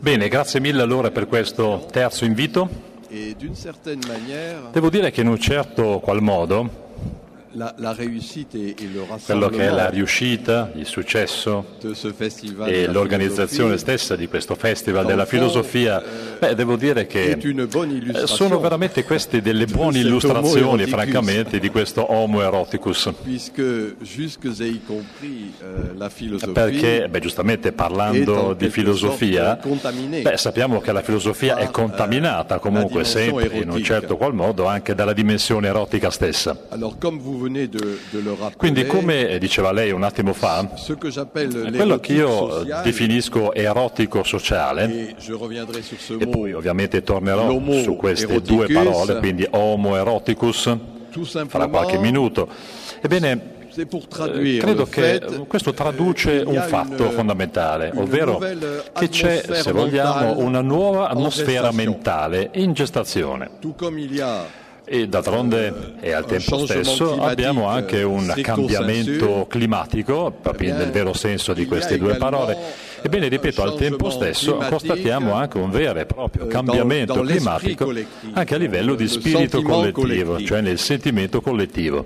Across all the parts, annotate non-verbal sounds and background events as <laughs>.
Bene, grazie mille allora per questo terzo invito. Devo dire che in un certo qual modo quello che è la riuscita, il successo e l'organizzazione stessa di questo Festival della Filosofia, <laughs> beh, devo dire che eh, sono veramente queste delle buone illustrazioni, francamente, di questo Homo eroticus. Perché, beh, giustamente parlando di filosofia, beh, sappiamo che la filosofia è contaminata comunque sempre, in un certo qual modo, anche dalla dimensione erotica stessa. Quindi come diceva lei un attimo fa, quello che io definisco erotico sociale, e poi ovviamente tornerò su queste due parole, quindi homo eroticus, fra qualche minuto, ebbene eh, credo che questo traduce un fatto fondamentale, ovvero che c'è, se vogliamo, una nuova atmosfera mentale in gestazione. E d'altronde e al tempo stesso abbiamo anche un cambiamento climatico, proprio nel vero senso di queste due parole. Ebbene, ripeto, al tempo stesso constatiamo anche un vero e proprio cambiamento climatico anche a livello di spirito collettivo, cioè nel sentimento collettivo.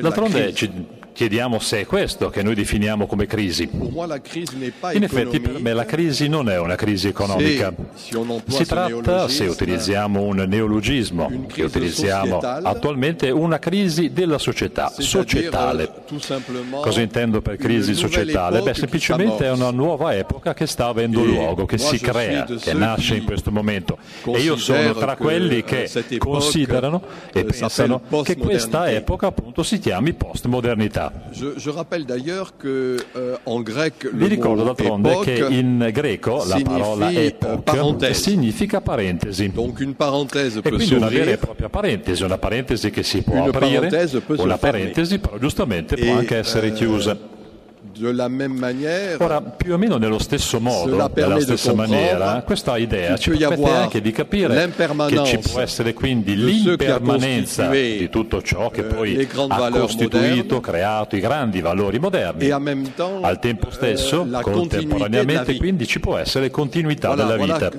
D'altronde ci chiediamo se è questo che noi definiamo come crisi. In effetti per me la crisi non è una crisi economica. Si tratta, se utilizziamo un neologismo che utilizziamo attualmente, una crisi della società, societale. Cosa intendo per crisi societale? Beh, semplicemente è una nuova epoca che sta avendo luogo, che si crea, che nasce in questo momento. E io sono tra quelli che considerano e pensano dicono che questa epoca appunto si chiami postmodernità. Vi ricordo d'altronde che in greco la parola epoch significa parentesi. E quindi una vera e propria parentesi, una parentesi che si può aprire, una parentesi però giustamente può anche essere chiusa. Ora, più o meno nello stesso modo, nella stessa maniera, questa idea ci permette anche di capire che ci può essere quindi l'impermanenza di tutto ciò che euh, poi ha costituito, creato i grandi valori moderni. Al tempo stesso, contemporaneamente, quindi ci può essere continuità della vita.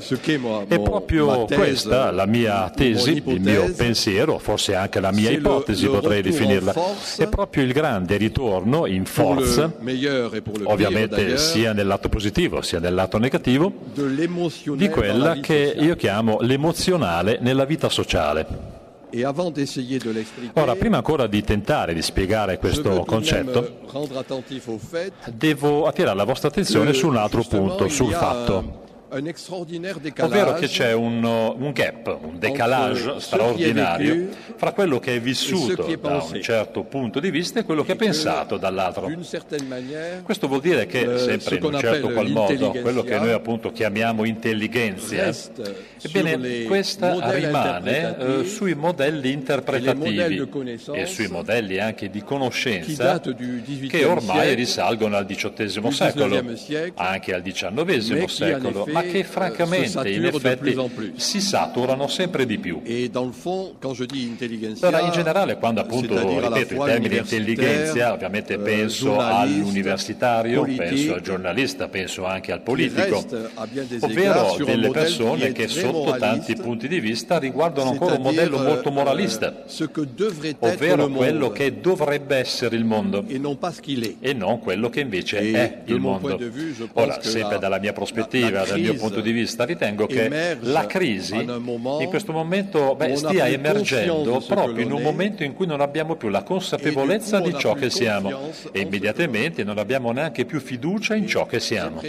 È proprio questa la mia tesi, il mio pensiero, forse anche la mia ipotesi potrei definirla. È proprio il grande ritorno in forza ovviamente sia nel lato positivo sia nel lato negativo, di quella che io chiamo l'emozionale nella vita sociale. Ora, prima ancora di tentare di spiegare questo concetto, devo attirare la vostra attenzione su un altro punto, sul fatto Ovvero che c'è un, un, gap, un decalage straordinario fra quello che è vissuto da un certo punto di vista e quello che è pensato dall'altro. Questo vuol dire che, euh, sempre in un certo qual modo, quello che noi appunto chiamiamo intelligenza, ebbene questa rimane eh, sui modelli interpretativi e sui modelli anche di conoscenza che ormai risalgono al XVIII secolo, anche al XIX secolo ma che francamente in effetti si saturano sempre di più. Allora, in generale, quando appunto ripeto il termine intelligenza, ovviamente euh, penso all'universitario, penso al giornalista, penso anche al politico, ovvero delle persone che sotto tanti punti di vista riguardano ancora un modello molto moralista, ovvero quello che dovrebbe essere il mondo. E non quello che invece è il mondo. Ora, sempre dalla mia prospettiva, dal mio punto di vista, ritengo che la crisi in questo momento beh, stia emergendo proprio in un momento in cui non abbiamo più la consapevolezza di ciò che siamo e immediatamente non abbiamo neanche più fiducia in ciò che siamo.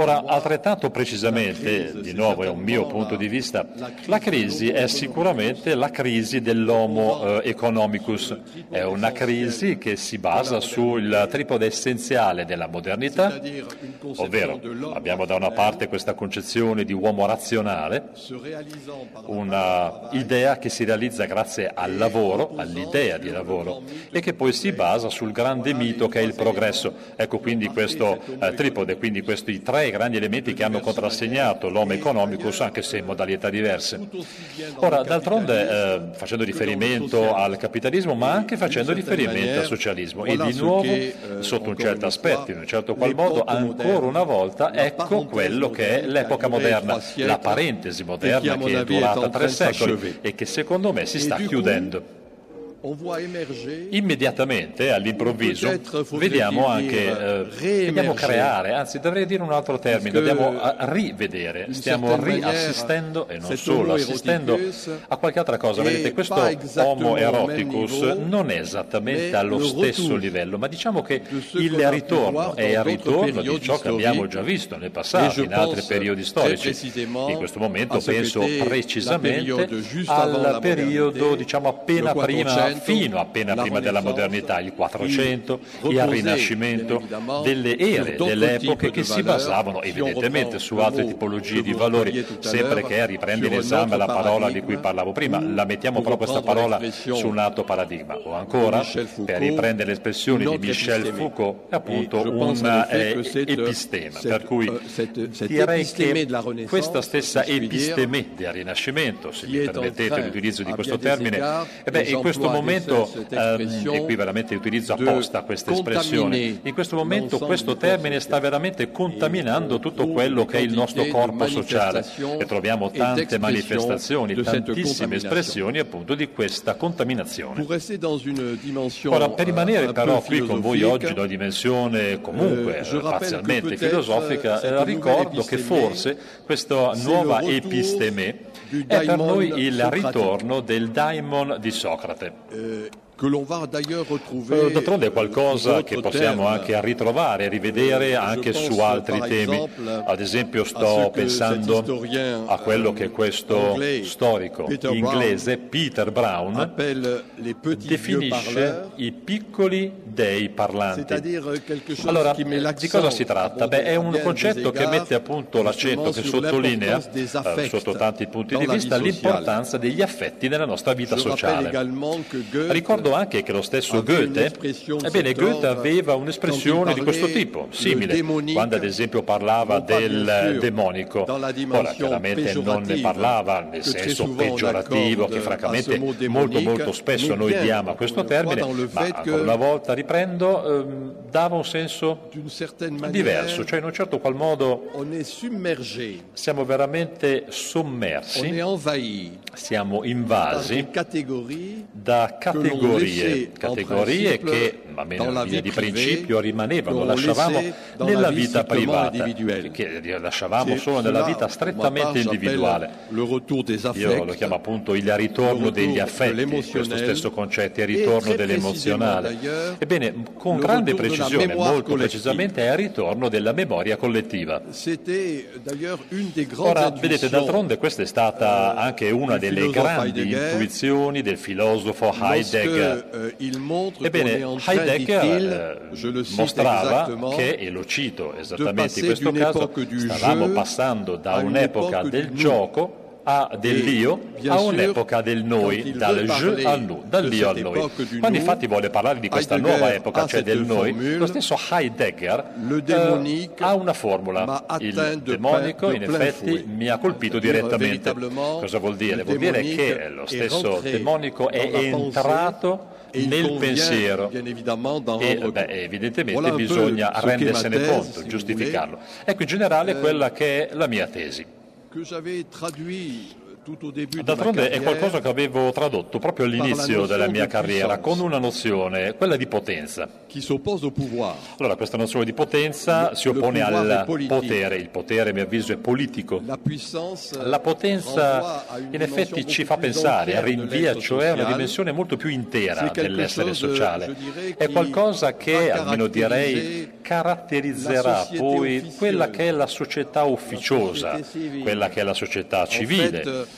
Ora, altrettanto precisamente, di nuovo è un mio punto di vista, la crisi è sicuramente la crisi dell'homo eh, economicus, è una crisi che si basa sul tripode essenziale della modernità, ovvero abbiamo da una parte questa concezione di uomo razionale, un'idea che si realizza grazie al lavoro, all'idea di lavoro e che poi si basa sul grande mito che è il progresso. Ecco quindi questo eh, tripode, quindi questi tre tre grandi elementi che hanno contrassegnato l'homo economicus, anche se in modalità diverse. Ora, d'altronde, eh, facendo riferimento al capitalismo, ma anche facendo riferimento al socialismo, e di nuovo, sotto un certo aspetto, in un certo qual modo, ancora una volta, ecco quello che è l'epoca moderna, la parentesi moderna che è durata tre secoli e che secondo me si sta chiudendo. Immediatamente, all'improvviso, vediamo anche, eh, dobbiamo creare, anzi dovrei dire un altro termine, dobbiamo rivedere, stiamo riassistendo e non solo, assistendo a qualche altra cosa. Vedete, questo Homo eroticus non è esattamente allo stesso livello, ma diciamo che il ritorno è il ritorno di ciò che abbiamo già visto nel passato, in altri periodi storici. In questo momento penso precisamente al periodo, diciamo, appena prima fino appena prima della modernità, il 400 e al Rinascimento, delle ere, delle epoche che si basavano evidentemente su altre tipologie di valori, sempre che riprende in esame la parola di cui parlavo prima, la mettiamo proprio questa parola su un alto paradigma, o ancora, per riprendere le espressioni di Michel Foucault, è appunto un eh, epistema, per cui euh, direi che questa stessa episteme del Rinascimento, se mi permettete l'utilizzo di questo termine, eh beh, in questo momento, ehm, e qui veramente utilizzo apposta questa espressione, in questo momento questo termine sta veramente contaminando tutto quello che è il nostro corpo sociale. e troviamo tante manifestazioni, tantissime espressioni appunto di questa contaminazione. Ora, per rimanere però qui con voi oggi da una dimensione comunque euh, parzialmente filosofica, euh, ricordo che forse questa nuova episteme è per noi il ritorno del daimon di Socrate. Euh, d'ailleurs retrouver D'altronde è qualcosa che possiamo anche ritrovare, rivedere anche su altri temi. Ad esempio sto pensando a quello che questo storico inglese Peter Brown definisce i piccoli dei parlanti. Allora, di cosa si tratta? Beh, è un concetto che mette appunto l'accento, che sottolinea, eh, sotto tanti punti di vista, l'importanza degli affetti nella nostra vita sociale. Ricordo anche che lo stesso Goethe, ebbene Goethe aveva un'espressione di questo tipo, simile, quando ad esempio parlava del demonico. Ora chiaramente non ne parlava nel senso peggiorativo che francamente molto molto spesso noi diamo a questo termine, ma ancora una volta riprendo, ehm, dava un senso diverso, cioè in un certo qual modo siamo veramente sommersi, siamo invasi da categorie categorie, che, almeno in via di principio, rimanevano, lasciavamo nella vita privata, che lasciavamo solo nella vita strettamente individuale. Io lo chiamo appunto il ritorno degli affetti, questo stesso concetto, il ritorno dell'emozionale. Ebbene, con grande precisione, molto precisamente, è il ritorno della memoria collettiva. Ora, vedete, d'altronde questa è stata anche una delle grandi intuizioni del filosofo Heidegger. euh, Ebbene, Heidegger eh, mostrava che, e lo cito esattamente in questo caso, stavamo passando da un'epoca del gioco a dell'io a un'epoca del noi, dal je al nous, dall'io al noi. Quando infatti vuole parlare di questa nuova epoca, cioè del noi, lo stesso Heidegger eh, ha una formula. Il demonico in effetti mi ha colpito direttamente. Cosa vuol dire? Vuol dire che lo stesso demonico è entrato nel pensiero e beh, evidentemente bisogna rendersene conto, giustificarlo. Ecco in generale euh, quella che è la mia tesi. que j'avais traduit D'altronde è qualcosa che avevo tradotto proprio all'inizio della mia carriera con una nozione, quella di potenza. Allora, questa nozione di potenza si oppone al potere. Il potere, a mio avviso, è politico. La potenza, in effetti, ci fa pensare, rinvia cioè a una dimensione molto più intera dell'essere sociale. È qualcosa che, almeno direi, caratterizzerà poi quella che è la società ufficiosa, quella che è la società civile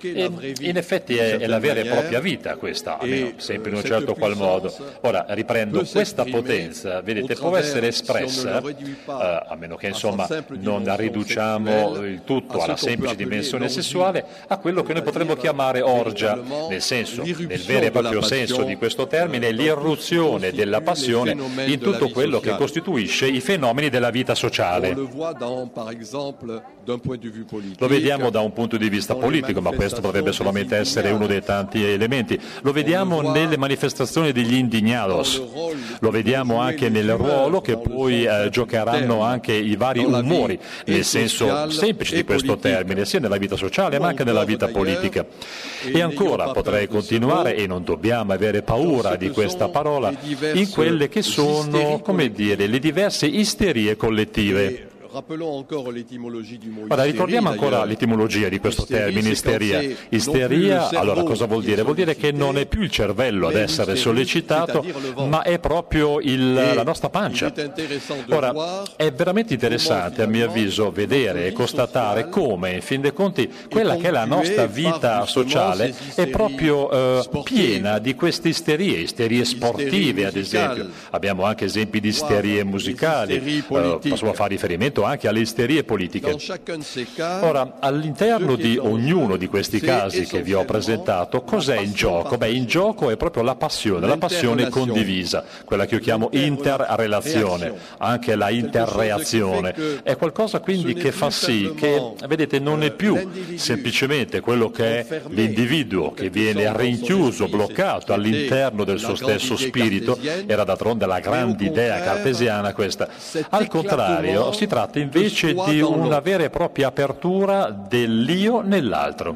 E in effetti è, è, la vera e propria vita questa, almeno sempre in un certo qual modo. Ora riprendo, questa potenza, vedete, può essere espressa, eh, a meno che insomma non riduciamo il tutto alla semplice dimensione sessuale, a quello che noi potremmo chiamare orgia, nel senso, nel vero e proprio senso di questo termine, l'irruzione della passione in tutto quello che costituisce i fenomeni della vita sociale. Lo vediamo da un punto di vista politico, ma questo potrebbe solamente essere uno dei tanti elementi. Lo vediamo nelle manifestazioni degli indignados, lo vediamo anche nel ruolo che poi eh, giocheranno anche i vari umori, nel senso semplice di questo termine, sia nella vita sociale ma anche nella vita politica. E ancora potrei continuare e non dobbiamo avere paura di questa parola in quelle che sono, come dire, le diverse isterie collettive. Ora, ricordiamo ancora l'etimologia di questo termine isteria. Isteria, allora cosa vuol dire? Vuol dire che non è più il cervello ad essere sollecitato, ma è proprio il, la nostra pancia. Ora, è veramente interessante, a mio avviso, vedere e constatare come, in fin dei conti, quella che è la nostra vita sociale è proprio eh, piena di queste isterie, isterie sportive, ad esempio. Abbiamo anche esempi di isterie musicali, eh, possiamo fare riferimento riferimento anche alle isterie politiche. Ora, all'interno di ognuno di questi casi che vi ho presentato, cos'è in gioco? Beh, in gioco è proprio la passione, la passione condivisa, quella che io chiamo interrelazione, anche la interreazione. È qualcosa quindi che fa sì che, vedete, non è più semplicemente quello che è l'individuo che viene rinchiuso, bloccato all'interno del suo stesso spirito, era d'altronde la grande idea cartesiana questa. Al contrario, si tratta tratta invece di una vera e propria apertura dell'io nell'altro.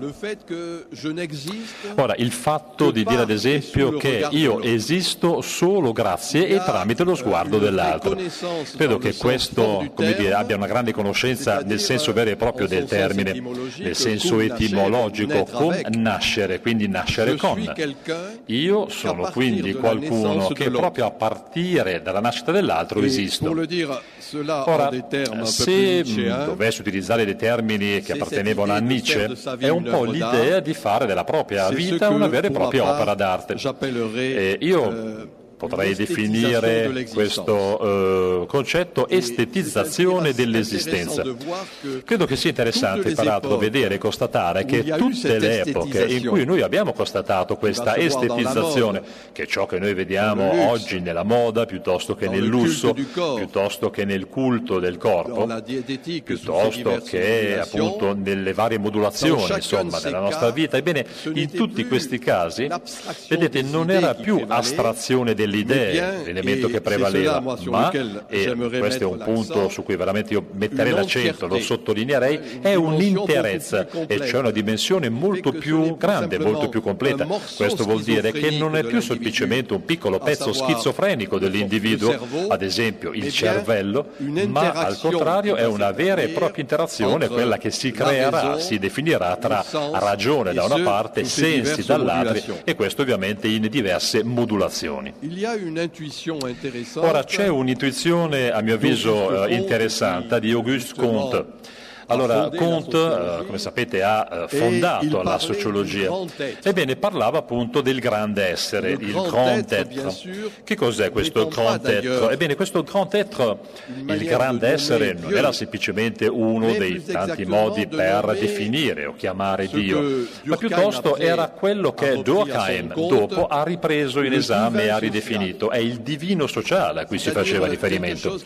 Ora, il fatto di dire ad esempio che io esisto solo grazie e tramite lo sguardo dell'altro. Credo che questo dire, abbia una grande conoscenza nel senso vero e proprio del termine, nel senso etimologico, con nascere, quindi nascere con. Io sono quindi qualcuno che proprio a partire dalla nascita dell'altro esisto. Ora, se dovessi utilizzare dei termini che appartenevano a Nietzsche, è un po' l'idea di fare della propria vita una vera e propria opera d'arte. E io euh, potrei definire questo uh, concetto estetizzazione dell'esistenza. Credo che sia interessante, peraltro, vedere e constatare che tutte le epoche in cui noi abbiamo constatato questa estetizzazione, che è ciò che noi vediamo oggi nella moda piuttosto che nel lusso, piuttosto che nel culto del corpo, piuttosto che appunto nelle varie modulazioni insomma, della nostra vita, ebbene, in tutti questi casi, vedete, non era più astrazione delle idee l'elemento che prevaleva, ma, e questo è un punto su cui veramente io metterei l'accento, lo sottolineerei, è un'interezza, e cioè una dimensione molto più grande, molto più completa. Questo vuol dire che non è più semplicemente un piccolo pezzo schizofrenico dell'individuo, ad esempio il cervello, ma al contrario è una vera e propria interazione, quella che si creerà, si definirà tra ragione da una parte, sensi dall'altra, e questo ovviamente in diverse modulazioni. Ora c'è un'intuizione, a mio avviso, eh, interessante di Auguste Comte allora, Comte, eh, come sapete, ha eh, fondato la sociologia. Ebbene, parlava appunto del grande essere, il grand être. Che cos'è questo grand être? Ebbene, questo grand être, il grande essere, non era semplicemente uno dei tanti modi per definire o chiamare Dio, ma piuttosto era quello che Durkheim dopo ha ripreso in esame e ha ridefinito. È il divino sociale a cui si faceva riferimento,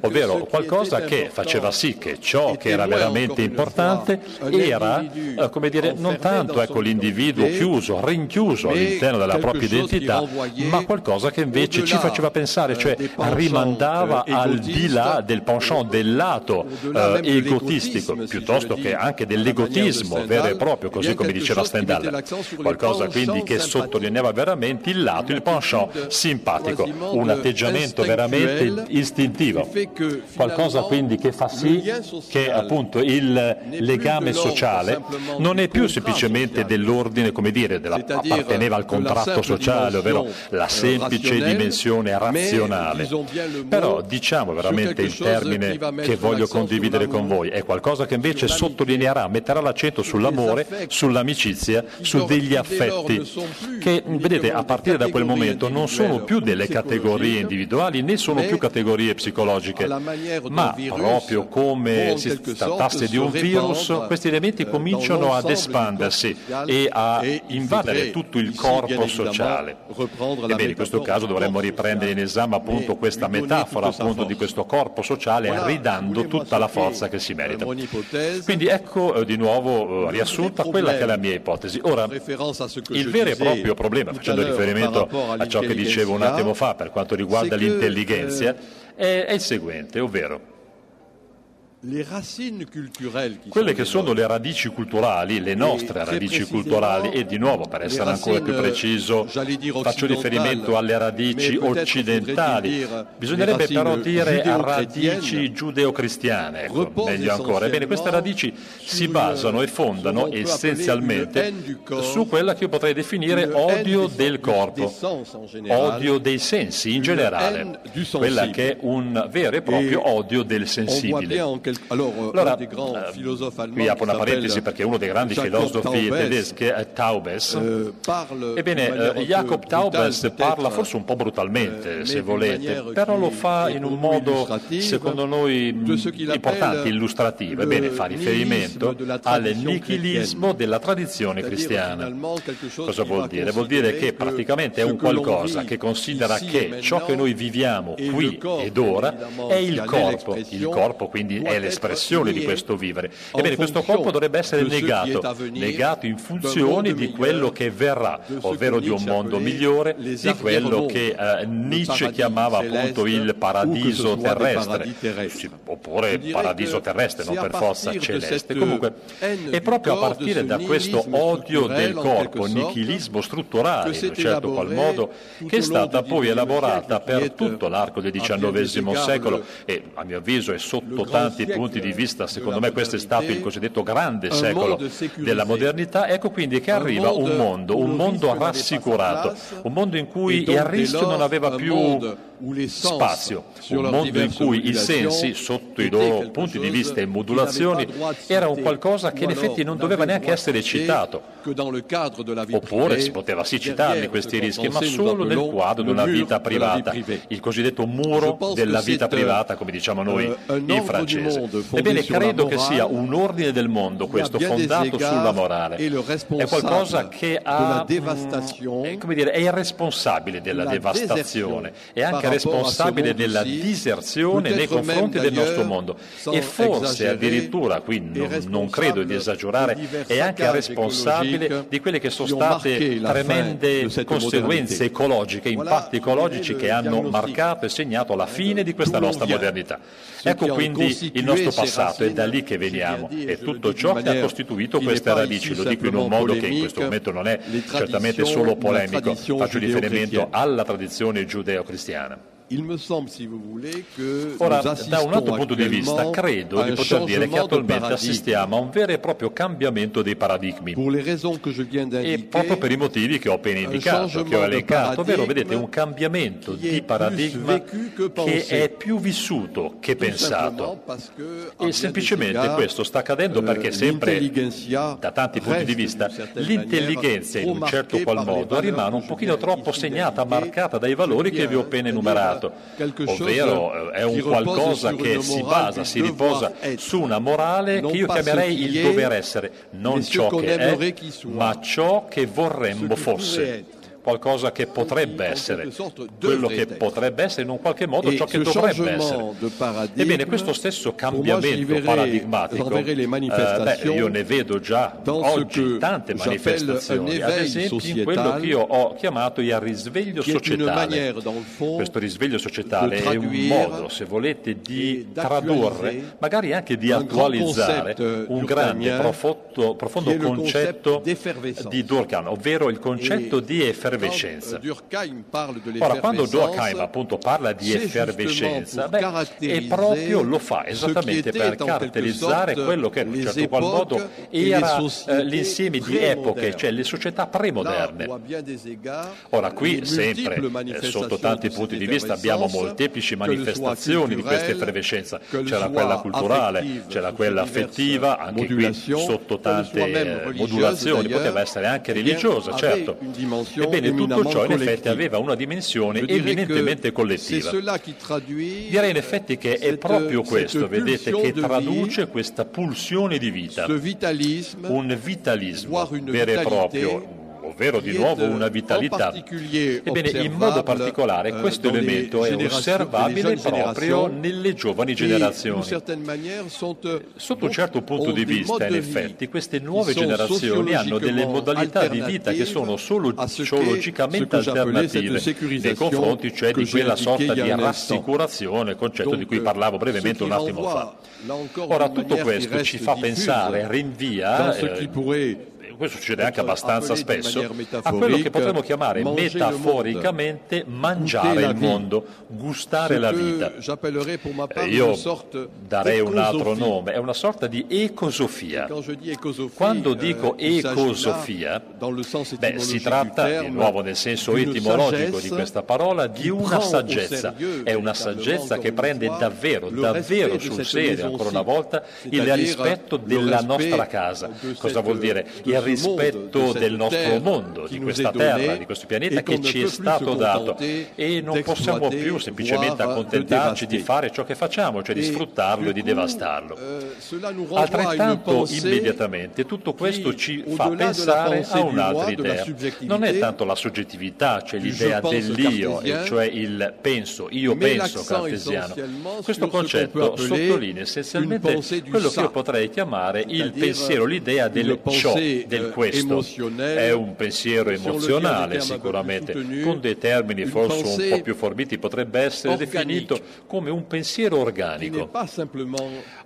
ovvero qualcosa che faceva sì che ciò che era veramente importante era, eh, come dire, non tanto ecco, l'individuo chiuso, rinchiuso all'interno della propria identità, ma qualcosa che invece ci faceva pensare, cioè rimandava al di là del penchant, del lato eh, egotistico, piuttosto che anche dell'egotismo vero e proprio, così come diceva Stendhal. Qualcosa quindi che sottolineava veramente il lato, il penchant simpatico, un atteggiamento veramente istintivo. Qualcosa quindi che fa sì che appunto appunto il legame sociale non è più semplicemente dell'ordine, come dire, della, apparteneva al contratto sociale, ovvero la semplice dimensione razionale. Però diciamo veramente il termine che voglio condividere con voi, è qualcosa che invece sottolineerà, metterà l'accento sull'amore, sull'amicizia, su degli affetti, che vedete a partire da quel momento non sono più delle categorie individuali né sono più categorie psicologiche, ma proprio come si trattasse di un virus, questi elementi cominciano ad espandersi e a invadere tutto il corpo sociale. Ebbene, in questo caso dovremmo riprendere in esame appunto questa metafora appunto di questo corpo sociale ridando tutta la forza che si merita. Quindi ecco eh, di nuovo eh, riassunta quella che è la mia ipotesi. Ora, il vero e proprio problema, facendo riferimento a ciò che dicevo un attimo fa per quanto riguarda l'intelligenza, è, è il seguente, ovvero quelle che sono le radici culturali, le nostre radici culturali, e di nuovo per essere ancora più preciso faccio riferimento alle radici occidentali, bisognerebbe però dire radici giudeo-cristiane, ecco, meglio ancora. Ebbene, queste radici si basano e fondano essenzialmente su quella che io potrei definire odio del corpo, odio dei sensi in generale, quella che è un vero e proprio odio del sensibile. Allora, eh, qui apro una parentesi perché uno dei grandi filosofi tedeschi è Taubes. Euh, Ebbene, eh, Jacob Taubes parla forse un po' brutalmente, se volete, però lo fa in un modo, secondo noi, importante, illustrativo. Ebbene, fa riferimento al nichilismo della tradizione cristiana. Cosa vuol dire? Vuol dire che praticamente è un qualcosa che considera che ciò che noi viviamo qui ed ora è il corpo. Il corpo quindi è l'espressione di questo vivere. Ebbene, questo corpo dovrebbe essere negato, negato in funzione di quello che verrà, ovvero di un mondo migliore, di quello che eh, Nietzsche chiamava appunto il paradiso terrestre, oppure paradiso terrestre, non per forza celeste. Comunque, è proprio a partire da questo odio del corpo, nichilismo strutturale, in un certo qual modo, che è stata poi elaborata per tutto l'arco del XIX secolo e a mio avviso è sotto tanti punti di vista, secondo me questo è stato il cosiddetto grande secolo della modernità, ecco quindi che arriva un mondo, un mondo rassicurato, un mondo in cui il rischio non aveva più spazio, un mondo in cui i sensi, sotto i loro punti di vista e modulazioni, era un qualcosa che in effetti non doveva neanche essere citato. Oppure si poteva sì citarli questi rischi, ma solo nel quadro di una vita privata, il cosiddetto muro della vita privata, come diciamo noi euh, in francese. Ebbene, credo che sia un ordine del mondo questo, fondato sulla morale. È qualcosa che ha, mm, come dire, è il responsabile della devastazione, è anche responsabile della diserzione nei confronti del nostro mondo. e forse addirittura, qui non, non credo di esagerare, è anche responsabile di quelle che sono state tremende conseguenze ecologiche, impatti ecologici che hanno marcato e segnato la fine di questa nostra modernità. Ecco quindi il nostro passato, è da lì che veniamo. e tutto ciò che ha costituito queste radici, lo dico in un modo che in questo momento non è certamente solo polemico, faccio riferimento alla tradizione giudeo-cristiana. Ora, da un altro punto di vista, credo di poter dire che attualmente assistiamo a un vero e proprio cambiamento dei paradigmi. E proprio per i motivi che ho appena indicato, che ho elencato, ovvero, vedete, un cambiamento di paradigma che è più vissuto che pensato. E semplicemente questo sta accadendo perché sempre, da tanti punti di vista, l'intelligenza in un certo qual modo rimane un pochino troppo segnata, marcata dai valori che vi ho appena enumerato passato, ovvero eh, è un qualcosa che si basa, si riposa su una morale che io chiamerei il dover essere, non ciò che è, ma ciò che vorremmo fosse qualcosa che potrebbe essere, quello che potrebbe essere in un qualche modo ciò che dovrebbe essere. Ebbene, questo stesso cambiamento paradigmatico, eh, beh, io ne vedo già oggi tante manifestazioni, ad esempio in quello che io ho chiamato il risveglio societale. Questo risveglio societale è un modo, se volete, di tradurre, magari anche di attualizzare un grande, profondo, profondo concetto di Durkheim, ovvero il concetto di effervescenza effervescenza. Ora, quando Durkheim appunto parla di effervescenza, beh, è proprio lo fa esattamente per caratterizzare quello che in un certo qual modo era eh, l'insieme di epoche, cioè le società premoderne. Ora, qui sempre, eh, sotto tanti punti di vista, abbiamo molteplici manifestazioni di questa effervescenza. C'era quella culturale, c'era quella affettiva, anche qui sotto tante eh, modulazioni, poteva essere anche religiosa, certo. Ebbene, tutto ciò in effetti aveva una dimensione eminentemente collettiva. Direi in effetti che è proprio questo, vedete, che traduce questa pulsione di vita, un vitalismo vero e proprio ovvero di nuovo una vitalità. Ebbene, in modo particolare eh, questo elemento è osservabile proprio nelle giovani generazioni. Euh, Sotto un certo punto di vista, in effetti, queste nuove generazioni hanno delle modalità di vita che sono solo sociologicamente alternative nei confronti cioè di quella sorta di rassicurazione, concetto di cui euh, parlavo brevemente un attimo fa. Ora, tutto questo ci fa pensare, rinvia eh, questo succede anche abbastanza spesso, a quello che potremmo chiamare metaforicamente mangiare il mondo, gustare la vita. Eh, io darei un altro nome, è una sorta di ecosofia. Quando euh, dico ecosofia, beh, si tratta, di nuovo nel senso etimologico di questa parola, di una saggezza. È una saggezza che prende davvero, davvero sul serio, ancora una volta, il rispetto della nostra casa. Cosa vuol dire? Il rispetto del nostro mondo, di questa terra, di questo pianeta che ci è stato dato e non possiamo più semplicemente accontentarci di fare ciò che facciamo, cioè di sfruttarlo e di devastarlo. Euh, Altrettanto immediatamente tutto questo ci fa pensare a un'altra idea. Non è tanto la soggettività, cioè l'idea dell'io, cioè il penso, io penso cartesiano. Questo concetto sottolinea essenzialmente quello che io potrei chiamare il pensiero, l'idea del ciò, del del questo. È un pensiero emozionale sicuramente, con dei termini forse un po' più forbiti, potrebbe essere definito come un pensiero organico.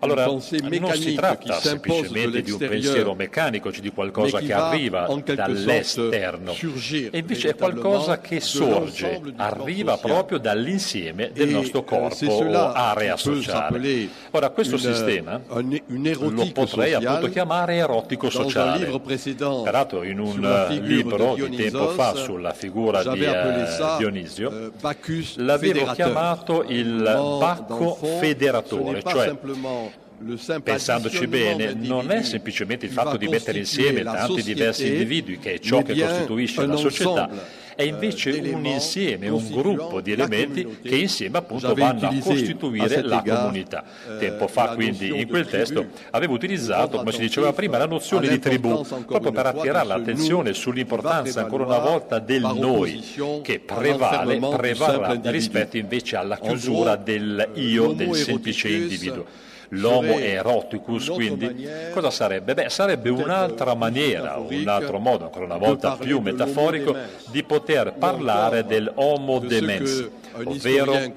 Allora, non si tratta semplicemente di un pensiero meccanico, cioè di qualcosa che arriva dall'esterno, e invece è qualcosa che sorge, arriva proprio dall'insieme del nostro corpo o area sociale. Ora, questo sistema lo potrei appunto chiamare erotico sociale. Peraltro in un libro di tempo fa sulla figura di uh, Dionisio euh, l'avevo chiamato il Bacco federatore, cioè pensandoci bene, non è semplicemente il fatto di mettere insieme tanti diversi individui che è ciò che costituisce la società, è invece un insieme, un gruppo di elementi che insieme appunto vanno a costituire la comunità. Euh, Tempo fa quindi in quel testo avevo utilizzato, come si diceva prima, la nozione di tribù, proprio per attirare l'attenzione sull'importanza ancora una volta del noi che prevale, prevarrà rispetto invece alla chiusura del io, del semplice individuo l'homo eroticus, quindi cosa sarebbe? Beh, sarebbe un'altra maniera, un altro modo, ancora una volta più metaforico, di poter parlare del homo demens ovvero eh,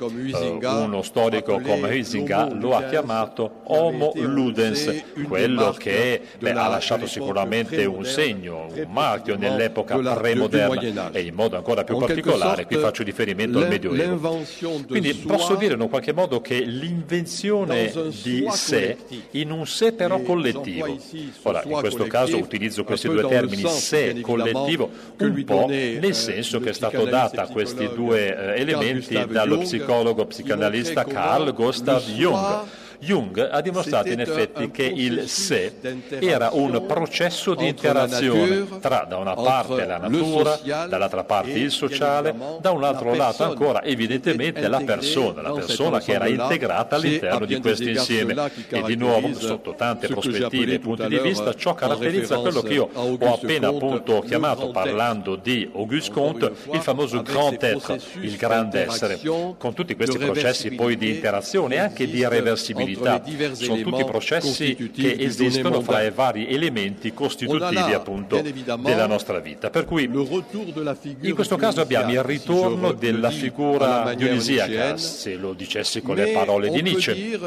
uno storico come Huizinga lo ha chiamato Homo Ludens, quello che beh, ha lasciato sicuramente un segno, un marchio nell'epoca premoderna e in modo ancora più particolare, qui faccio riferimento al Medioevo. Quindi posso dire in un qualche modo che l'invenzione di sé in un sé però collettivo. Ora, in questo caso utilizzo questi due termini, sé collettivo, un po' nel senso che è stato dato a questi due eh, elementi dallo psicologo psicanalista Carl Gustav Jung Jung ha dimostrato in effetti che il sé era un processo di interazione tra da una parte la natura, dall'altra parte il sociale, da un altro lato ancora evidentemente la persona, la persona che era integrata all'interno di questo insieme. E di nuovo, sotto tante prospettive e punti di vista, ciò caratterizza quello che io ho appena appunto chiamato, parlando di Auguste Comte, il famoso grand être, il grande essere, con tutti questi processi poi di interazione e anche di reversibilità comunità. Sono tutti processi che esistono fra i vari elementi costitutivi appunto della nostra vita. Per cui in questo caso abbiamo il ritorno della figura dionisiaca, se lo dicessi con le parole di Nietzsche.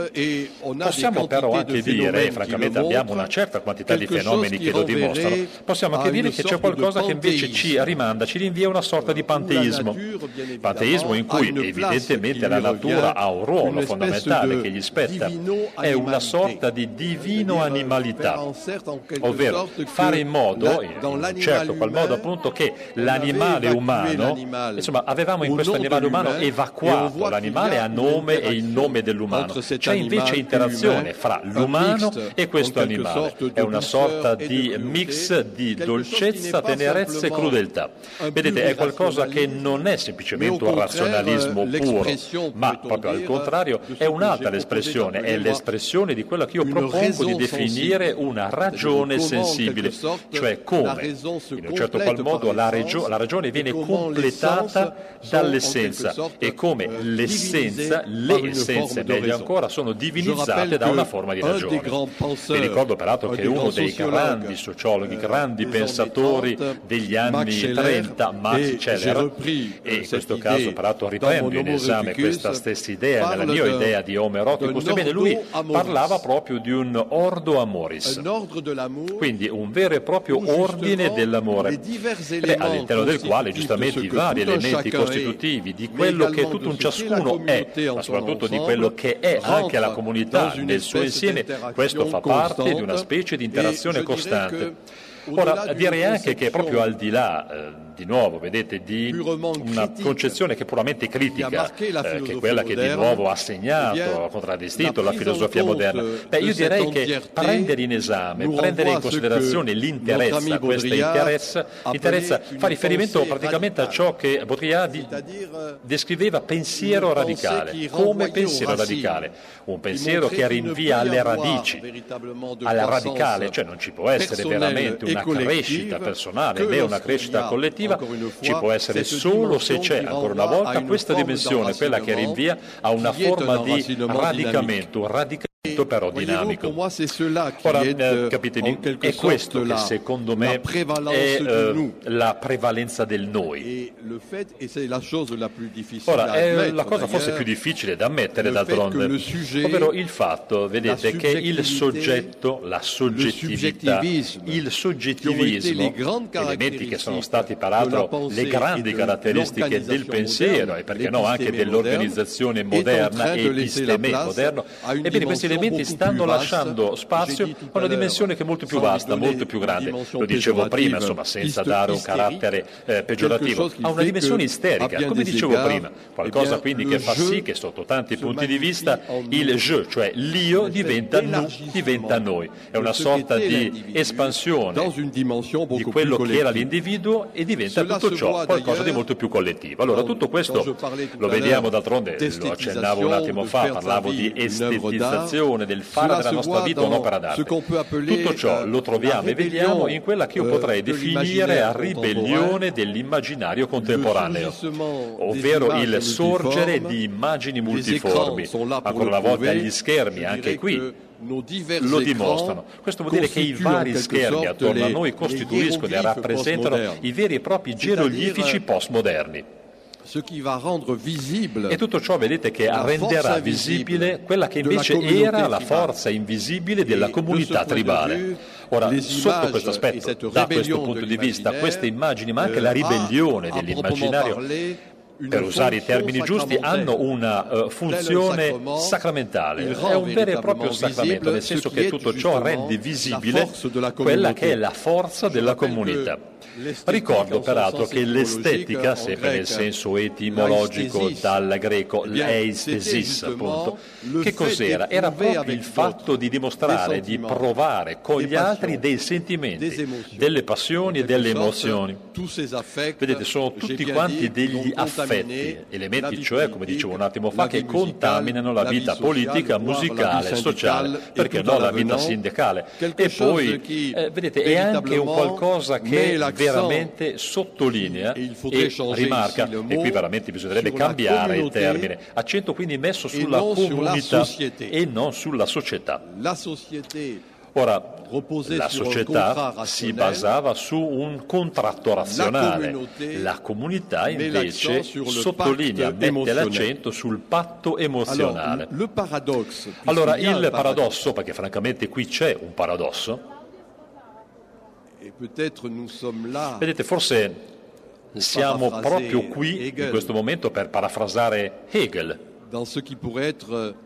Possiamo però anche dire, e francamente abbiamo una certa quantità di fenomeni che lo dimostrano, possiamo anche dire che c'è qualcosa che invece ci rimanda, ci rinvia una sorta di panteismo. Panteismo in cui evidentemente la natura ha un ruolo fondamentale che gli spetta, è una sorta di divino animalità, ovvero fare in modo, in un certo qual modo appunto, che l'animale umano, insomma avevamo in questo animale umano evacuato l'animale a nome e in nome dell'umano, c'è invece interazione fra l'umano e questo animale, è una sorta di mix di dolcezza, tenerezza e crudeltà. Vedete, è qualcosa che non è semplicemente un razionalismo puro, ma proprio al contrario è un'altra l'espressione, è l'espressione di quello che io propongo di definire una ragione sensibile, cioè come. in un certo qual modo la, regio- la ragione viene completata dall'essenza e come l'essenza, le essenze meglio ancora, sono divinizzate da una forma di ragione. Vi ricordo peraltro che uno dei grandi sociologhi, grandi pensatori degli anni 30, Max Scheller, e in questo caso peraltro riprendo in esame questa stessa idea nella mia idea di Homo eroticus, ebbene lui parlava proprio di un ordo amoris, quindi un vero e proprio ordine dell'amore, all'interno del quale giustamente i vari elementi costitutivi di quello che tutto un ciascuno è, ma soprattutto di quello che è anche la comunità nel suo insieme, questo fa parte di una specie di interazione costante. Ora, direi anche che proprio al di là di nuovo, vedete, di una concezione che è puramente critica, eh, che è quella che di nuovo ha segnato, ha contraddistinto la filosofia moderna. Beh, io direi che prendere in esame, prendere in considerazione l'interezza, questa interezza, interezza fa riferimento praticamente a ciò che Baudrillard di, descriveva pensiero radicale, come pensiero radicale, un pensiero che rinvia alle radici, alla radicale, cioè non ci può essere veramente una crescita personale né una crescita collettiva positiva ci può essere solo se c'è, ancora una volta, questa dimensione, quella che rinvia a una forma di radicamento, un radicamento però dinamico. Ora, eh, capite, è questo che secondo me è eh, la prevalenza del noi. Ora, è la cosa forse più difficile da ammettere d'altronde, ovvero il fatto, vedete, che il soggetto, la soggettività, il soggettivismo, elementi che sono stati peraltro le grandi caratteristiche del pensiero e perché no anche dell'organizzazione moderna e episteme moderno, ebbene questi elementi stanno lasciando spazio a una dimensione che è molto più vasta, molto più grande. Lo dicevo prima, insomma, senza dare un carattere eh, peggiorativo, ha una dimensione isterica, come dicevo prima, qualcosa quindi che fa sì che sotto tanti punti di vista il je, cioè l'io diventa nu, diventa noi. È una sorta di espansione di quello che era l'individuo e diventa tutto ciò qualcosa di molto più collettivo. Allora tutto questo lo vediamo d'altronde, lo accennavo un attimo fa, parlavo di estetizzazione del fare della nostra vita un'opera d'arte. Tutto ciò lo troviamo e vediamo in quella che io potrei definire a ribellione dell'immaginario contemporaneo, ovvero il sorgere di immagini multiformi. Ancora una volta gli schermi, anche qui, lo dimostrano. Questo vuol dire che i vari schermi attorno a noi costituiscono e rappresentano i veri e propri geroglifici postmoderni. E tutto ciò vedete che renderà visibile quella che invece era la forza invisibile della comunità tribale. Ora, sotto questo aspetto, da questo punto di vista, queste immagini, ma anche la ribellione dell'immaginario, per usare i termini giusti, hanno una uh, funzione sacramentale. È un vero e proprio sacramento, nel senso che tutto ciò rende visibile quella che è la forza della comunità. Ricordo peraltro che l'estetica, sempre nel senso etimologico dal greco l'eistesis, appunto, che cos'era? Era proprio il fatto di dimostrare, di provare con gli altri dei sentimenti, delle passioni e delle emozioni. Vedete, sono tutti quanti degli affetti effetti, elementi cioè, come dicevo un attimo fa, che contaminano la vita politica, musicale, sociale, perché no la vita sindacale. E poi, eh, vedete, è anche un qualcosa che veramente sottolinea e rimarca, e qui veramente bisognerebbe cambiare il termine, accento quindi messo sulla comunità e non sulla società. Ora, la società si basava su un contratto razionale, la comunità invece sottolinea, mette l'accento sul patto emozionale. Allora, il paradosso, perché francamente qui c'è un paradosso, vedete, forse siamo proprio qui in questo momento per parafrasare Hegel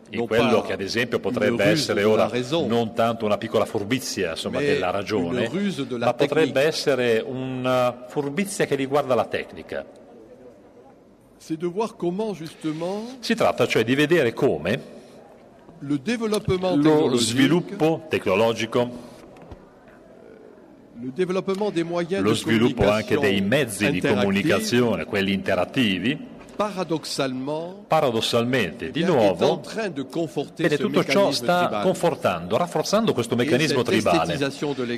in quello che ad esempio potrebbe essere ora non tanto una piccola furbizia insomma, della ragione, ma potrebbe essere una furbizia che riguarda la tecnica. Si tratta cioè di vedere come lo sviluppo tecnologico lo sviluppo anche dei mezzi di comunicazione, quelli interattivi, paradossalmente, di nuovo, vede, tutto ciò sta confortando, rafforzando questo meccanismo tribale.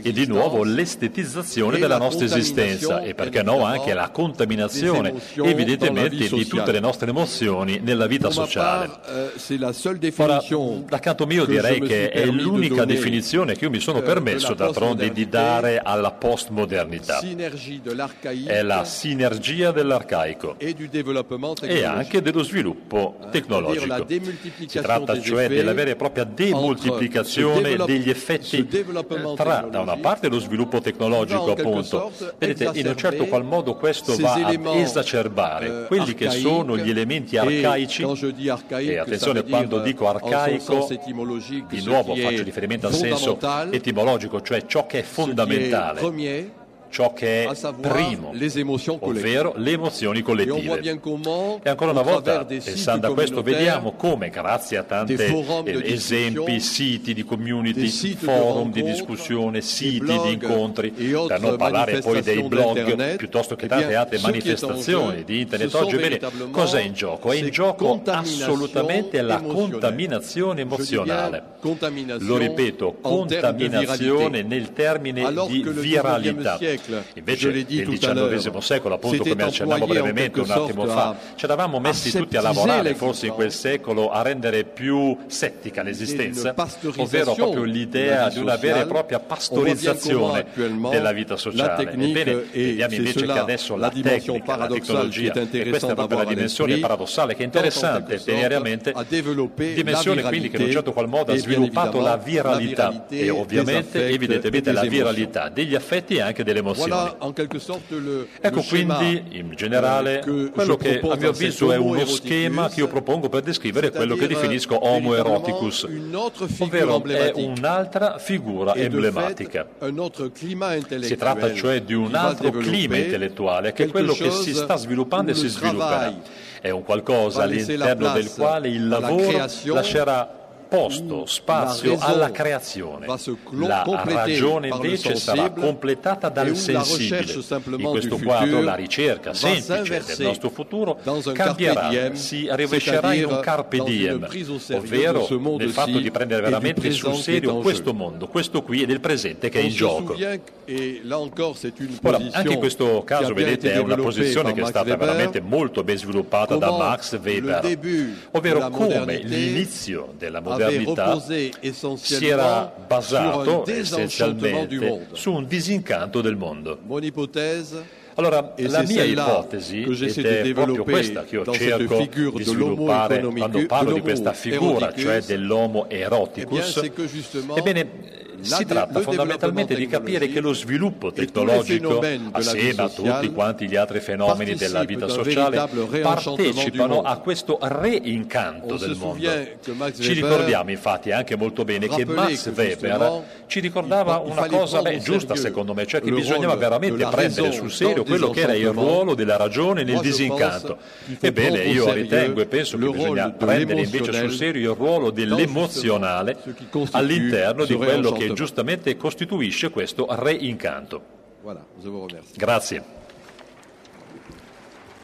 e di nuovo l'estetizzazione della nostra esistenza. e perché no anche la contaminazione evidentemente di tutte le nostre emozioni nella vita sociale. Euh, Ora, da canto mio direi che è l'unica definizione che io mi sono euh, permesso d'altronde di dare alla postmodernità. È la sinergia dell'arcaico. e anche dello sviluppo tecnologico. Si tratta cioè della vera e propria demultiplicazione degli effetti tra da una parte lo sviluppo tecnologico appunto, vedete in un certo qual modo questo va ad esacerbare. euh, quelli che sono gli elementi arcaici e attenzione quando dico arcaico di nuovo faccio riferimento al senso etimologico, cioè ciò che è fondamentale ciò che è primo, ovvero le emozioni collettive. E ancora una volta, pensando a questo, vediamo come, grazie a tanti esempi, siti di community, forum di discussione, siti di incontri, per non parlare poi dei blog, piuttosto che tante altre manifestazioni di internet oggi, bene, cosa è in gioco? È in gioco assolutamente la contaminazione emozionale. Lo ripeto, contaminazione nel termine di viralità. Invece nel XIX secolo, appunto come accennavo brevemente un attimo fa, ci eravamo messi tutti a lavorare forse in quel secolo a rendere più settica l'esistenza, ovvero proprio l'idea di una vera e propria pastorizzazione della vita sociale. Ebbene, vediamo invece che adesso la tecnica, la tecnologia, e questa è proprio la dimensione paradossale che è interessante tenere a mente, dimensione quindi che in un certo qual modo ha sviluppato la viralità. E ovviamente evidentemente la viralità degli affetti e anche delle emozioni emozioni. Ecco quindi in generale euh, quello che a mio avviso è uno schema che io propongo per descrivere quello che definisco homo eroticus, ovvero è un'altra figura emblematica. Si tratta cioè di un altro clima intellettuale che è quello che si sta sviluppando e si svilupperà. È un qualcosa all'interno del quale il lavoro lascerà posto spazio alla creazione. La ragione invece sarà completata dal sensibile. In questo quadro la ricerca semplice del nostro futuro cambierà, si rovescerà in un carpe diem, ovvero nel fatto di prendere veramente sul serio questo mondo, questo qui e del presente che è in gioco. Ora, anche in questo caso, vedete, è una posizione che è stata veramente molto ben sviluppata da Max Weber, ovvero come l'inizio della modernità modernità si era basato essenzialmente su un disincanto del mondo. Allora, la mia ipotesi, ed è proprio questa che io cerco di sviluppare quando parlo di questa figura, cioè dell'homo eroticus, ebbene, si tratta fondamentalmente di capire che lo sviluppo tecnologico, assieme a tutti quanti gli altri fenomeni della vita sociale, partecipano a questo reincanto del mondo. Ci ricordiamo infatti anche molto bene che Max Weber ci ricordava una cosa beh, giusta secondo me, cioè che bisognava veramente prendere sul serio quello che era il ruolo della ragione nel disincanto. Ebbene, io ritengo e penso che bisogna prendere invece sul serio il ruolo dell'emozionale all'interno di quello che giustamente costituisce questo reincanto. Grazie.